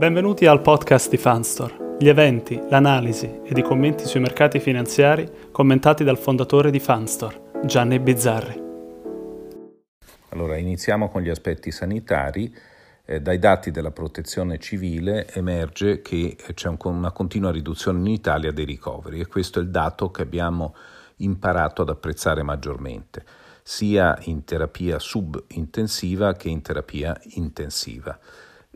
Benvenuti al podcast di Fanstore, gli eventi, l'analisi ed i commenti sui mercati finanziari commentati dal fondatore di Fanstore, Gianni Bizzarri. Allora, iniziamo con gli aspetti sanitari. Eh, dai dati della protezione civile emerge che c'è un, una continua riduzione in Italia dei ricoveri e questo è il dato che abbiamo imparato ad apprezzare maggiormente, sia in terapia subintensiva che in terapia intensiva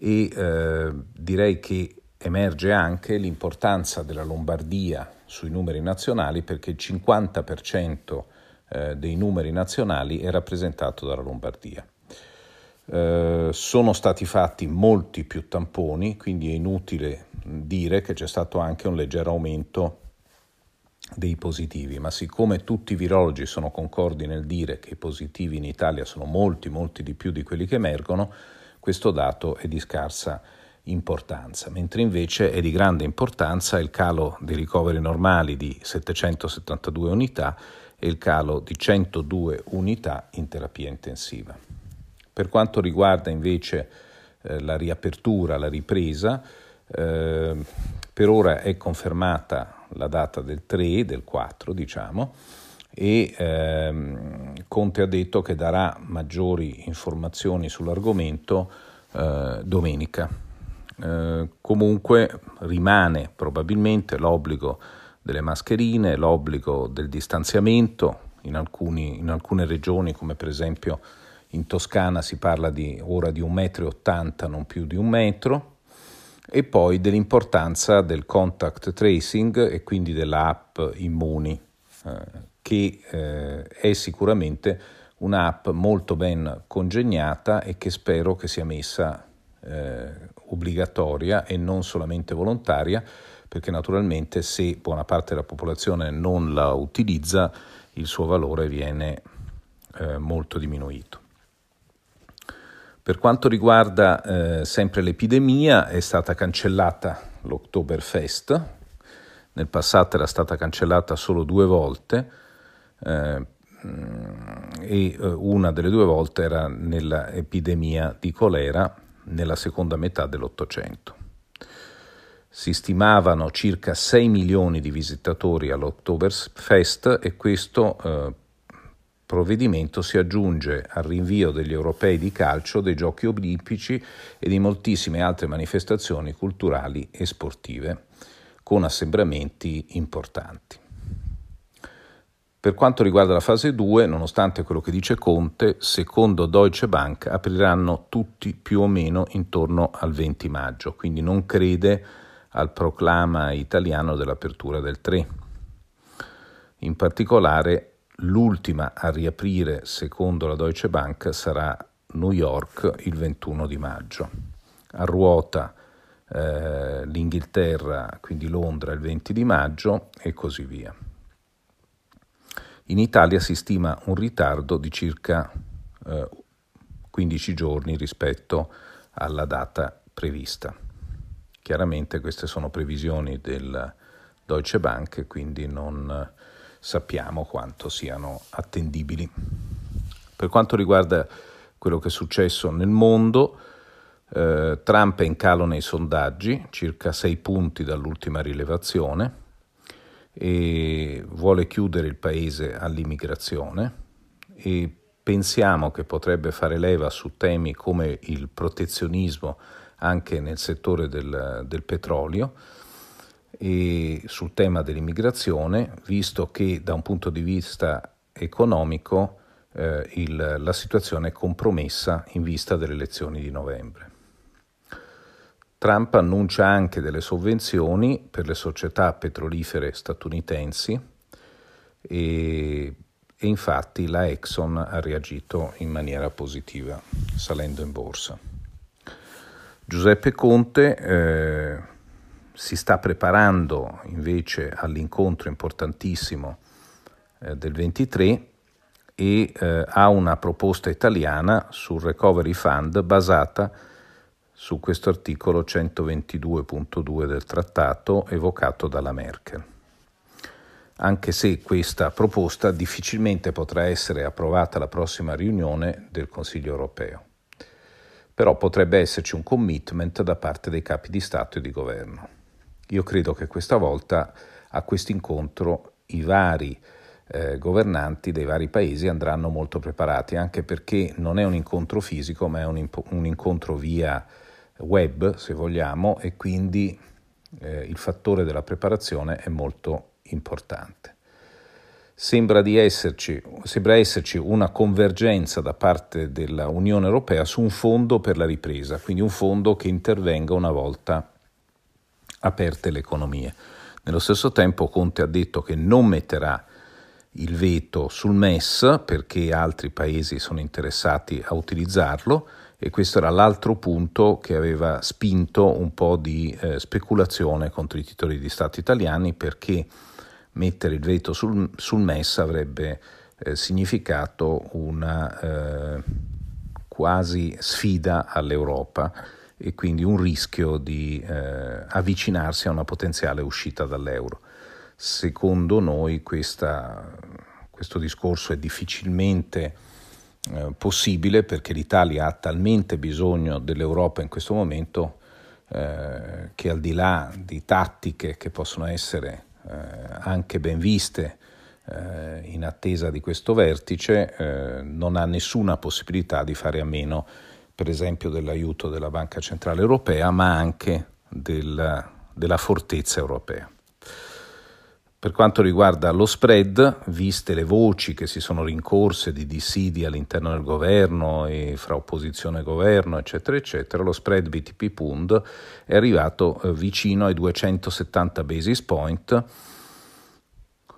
e eh, direi che emerge anche l'importanza della Lombardia sui numeri nazionali perché il 50% eh, dei numeri nazionali è rappresentato dalla Lombardia. Eh, sono stati fatti molti più tamponi, quindi è inutile dire che c'è stato anche un leggero aumento dei positivi, ma siccome tutti i virologi sono concordi nel dire che i positivi in Italia sono molti, molti di più di quelli che emergono, questo dato è di scarsa importanza, mentre invece è di grande importanza il calo dei ricoveri normali di 772 unità e il calo di 102 unità in terapia intensiva. Per quanto riguarda invece eh, la riapertura, la ripresa, eh, per ora è confermata la data del 3, del 4 diciamo, e ehm, Conte ha detto che darà maggiori informazioni sull'argomento eh, domenica. Eh, comunque rimane probabilmente l'obbligo delle mascherine, l'obbligo del distanziamento, in, alcuni, in alcune regioni come per esempio in Toscana si parla di ora di 1,80 m, non più di un metro, e poi dell'importanza del contact tracing e quindi dell'app Immuni, eh, che eh, è sicuramente un'app molto ben congegnata e che spero che sia messa eh, obbligatoria e non solamente volontaria, perché naturalmente se buona parte della popolazione non la utilizza, il suo valore viene eh, molto diminuito. Per quanto riguarda eh, sempre l'epidemia, è stata cancellata l'Oktoberfest, nel passato era stata cancellata solo due volte, e eh, una delle due volte era nell'epidemia di colera nella seconda metà dell'Ottocento. Si stimavano circa 6 milioni di visitatori all'Oktoberfest e questo eh, provvedimento si aggiunge al rinvio degli europei di calcio, dei giochi olimpici e di moltissime altre manifestazioni culturali e sportive con assembramenti importanti. Per quanto riguarda la fase 2, nonostante quello che dice Conte, secondo Deutsche Bank apriranno tutti più o meno intorno al 20 maggio, quindi non crede al proclama italiano dell'apertura del 3. In particolare, l'ultima a riaprire, secondo la Deutsche Bank, sarà New York il 21 di maggio. A ruota eh, l'Inghilterra, quindi Londra, il 20 di maggio e così via. In Italia si stima un ritardo di circa eh, 15 giorni rispetto alla data prevista. Chiaramente queste sono previsioni del Deutsche Bank, quindi non sappiamo quanto siano attendibili. Per quanto riguarda quello che è successo nel mondo, eh, Trump è in calo nei sondaggi, circa 6 punti dall'ultima rilevazione e vuole chiudere il paese all'immigrazione e pensiamo che potrebbe fare leva su temi come il protezionismo anche nel settore del, del petrolio e sul tema dell'immigrazione, visto che da un punto di vista economico eh, il, la situazione è compromessa in vista delle elezioni di novembre. Trump annuncia anche delle sovvenzioni per le società petrolifere statunitensi e, e, infatti la Exxon ha reagito in maniera positiva salendo in borsa. Giuseppe Conte eh, si sta preparando invece all'incontro importantissimo eh, del 23 e eh, ha una proposta italiana sul Recovery Fund basata su questo articolo 122.2 del trattato evocato dalla Merkel. Anche se questa proposta difficilmente potrà essere approvata alla prossima riunione del Consiglio europeo. però potrebbe esserci un commitment da parte dei capi di Stato e di governo. Io credo che questa volta a questo incontro i vari eh, governanti dei vari paesi andranno molto preparati, anche perché non è un incontro fisico, ma è un, impo- un incontro via web, se vogliamo, e quindi eh, il fattore della preparazione è molto importante. Sembra, esserci, sembra esserci una convergenza da parte dell'Unione Europea su un fondo per la ripresa, quindi un fondo che intervenga una volta aperte le economie. Nello stesso tempo Conte ha detto che non metterà il veto sul MES perché altri paesi sono interessati a utilizzarlo e questo era l'altro punto che aveva spinto un po' di eh, speculazione contro i titoli di Stato italiani perché mettere il veto sul, sul MES avrebbe eh, significato una eh, quasi sfida all'Europa e quindi un rischio di eh, avvicinarsi a una potenziale uscita dall'euro. Secondo noi questa, questo discorso è difficilmente eh, possibile perché l'Italia ha talmente bisogno dell'Europa in questo momento eh, che al di là di tattiche che possono essere eh, anche ben viste eh, in attesa di questo vertice, eh, non ha nessuna possibilità di fare a meno per esempio dell'aiuto della Banca Centrale Europea, ma anche del, della fortezza europea. Per quanto riguarda lo spread, viste le voci che si sono rincorse di dissidi all'interno del governo e fra opposizione e governo, eccetera, eccetera, lo spread BTP Pund è arrivato eh, vicino ai 270 basis point,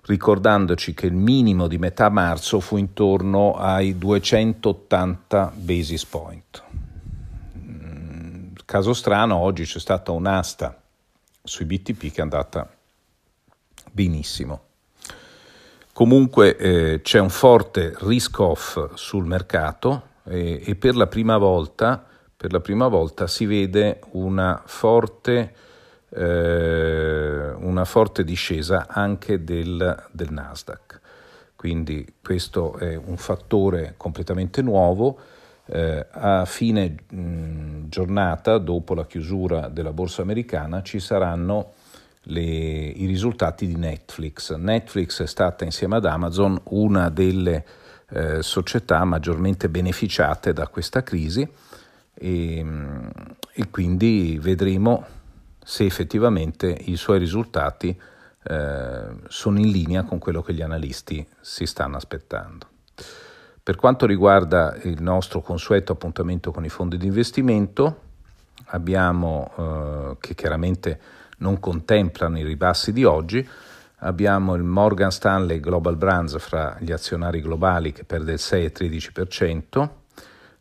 ricordandoci che il minimo di metà marzo fu intorno ai 280 basis point. Mm, caso strano, oggi c'è stata un'asta sui BTP che è andata benissimo. Comunque eh, c'è un forte risk off sul mercato eh, e per la, volta, per la prima volta, si vede una forte, eh, una forte discesa anche del, del, Nasdaq. Quindi questo è un fattore completamente nuovo. Eh, a fine mh, giornata, dopo la chiusura della borsa americana, ci saranno le, i risultati di Netflix. Netflix è stata insieme ad Amazon una delle eh, società maggiormente beneficiate da questa crisi e, e, quindi vedremo se effettivamente i suoi risultati eh, sono in linea con quello che gli analisti si stanno aspettando. Per quanto riguarda il nostro consueto appuntamento con i fondi di investimento, abbiamo eh, che chiaramente non contemplano i ribassi di oggi. Abbiamo il Morgan Stanley Global Brands fra gli azionari globali che perde il 6,13%,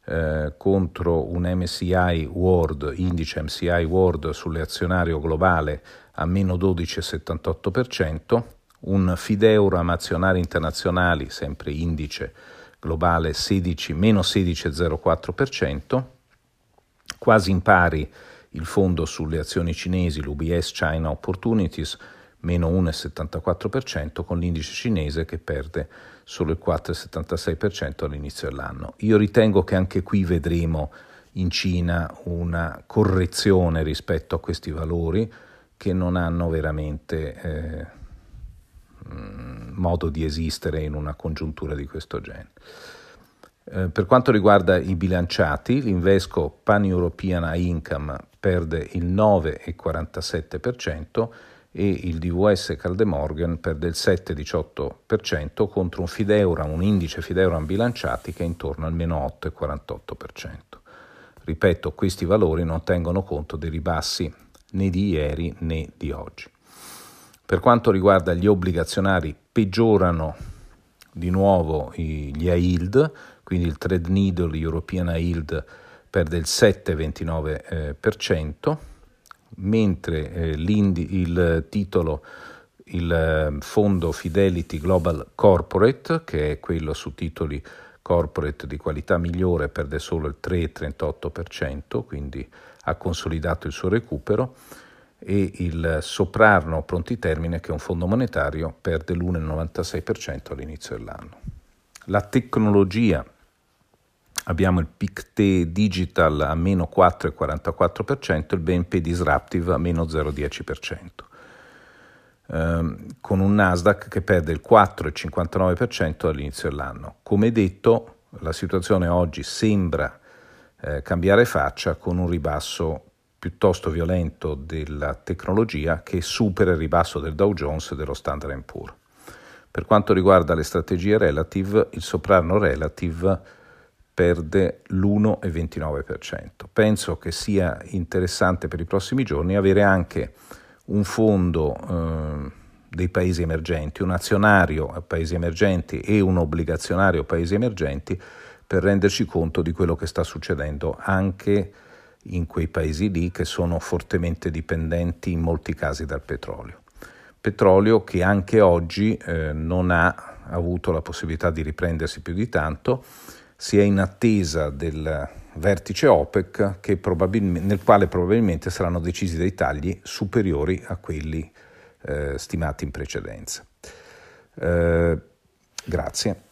eh, contro un MSCI World, indice MSCI World sull'azionario globale a meno 12,78%, un Fideuram azionari internazionali, sempre indice globale 16, meno 16,04%, quasi in pari il fondo sulle azioni cinesi, l'UBS China Opportunities, meno 1,74% con l'indice cinese che perde solo il 4,76% all'inizio dell'anno. Io ritengo che anche qui vedremo in Cina una correzione rispetto a questi valori che non hanno veramente eh, modo di esistere in una congiuntura di questo genere. Eh, per quanto riguarda i bilanciati, l'Invesco Pan European Income perde il 9,47% e il DVS Caldemorgan perde il 7,18% contro un Fideura, un indice Fideuram bilanciati che è intorno al meno 8,48%. Ripeto, questi valori non tengono conto dei ribassi né di ieri né di oggi. Per quanto riguarda gli obbligazionari, peggiorano di nuovo gli yield, quindi il Trade Needle European Yield perde il 7,29%, mentre eh, il titolo, il eh, fondo Fidelity Global Corporate, che è quello su titoli corporate di qualità migliore, perde solo il 3,38%, quindi ha consolidato il suo recupero, e il Soprarno Pronti Termine, che è un fondo monetario, perde l'1,96% all'inizio dell'anno. La tecnologia abbiamo il PICT Digital a meno 4,44%, il BNP Disruptive a meno 0,10%, ehm, con un Nasdaq che perde il 4,59% all'inizio dell'anno. Come detto, la situazione oggi sembra eh, cambiare faccia con un ribasso piuttosto violento della tecnologia che supera il ribasso del Dow Jones e dello Standard Poor's. Per quanto riguarda le strategie relative, il soprano relative perde l'1,29%. Penso che sia interessante per i prossimi giorni avere anche un fondo eh, dei paesi emergenti, un azionario a paesi emergenti e un obbligazionario a paesi emergenti per renderci conto di quello che sta succedendo anche in quei paesi lì che sono fortemente dipendenti in molti casi dal petrolio. Petrolio che anche oggi eh, non ha avuto la possibilità di riprendersi più di tanto, si è in attesa del vertice OPEC nel quale probabilmente saranno decisi dei tagli superiori a quelli eh, stimati in precedenza. Eh, grazie.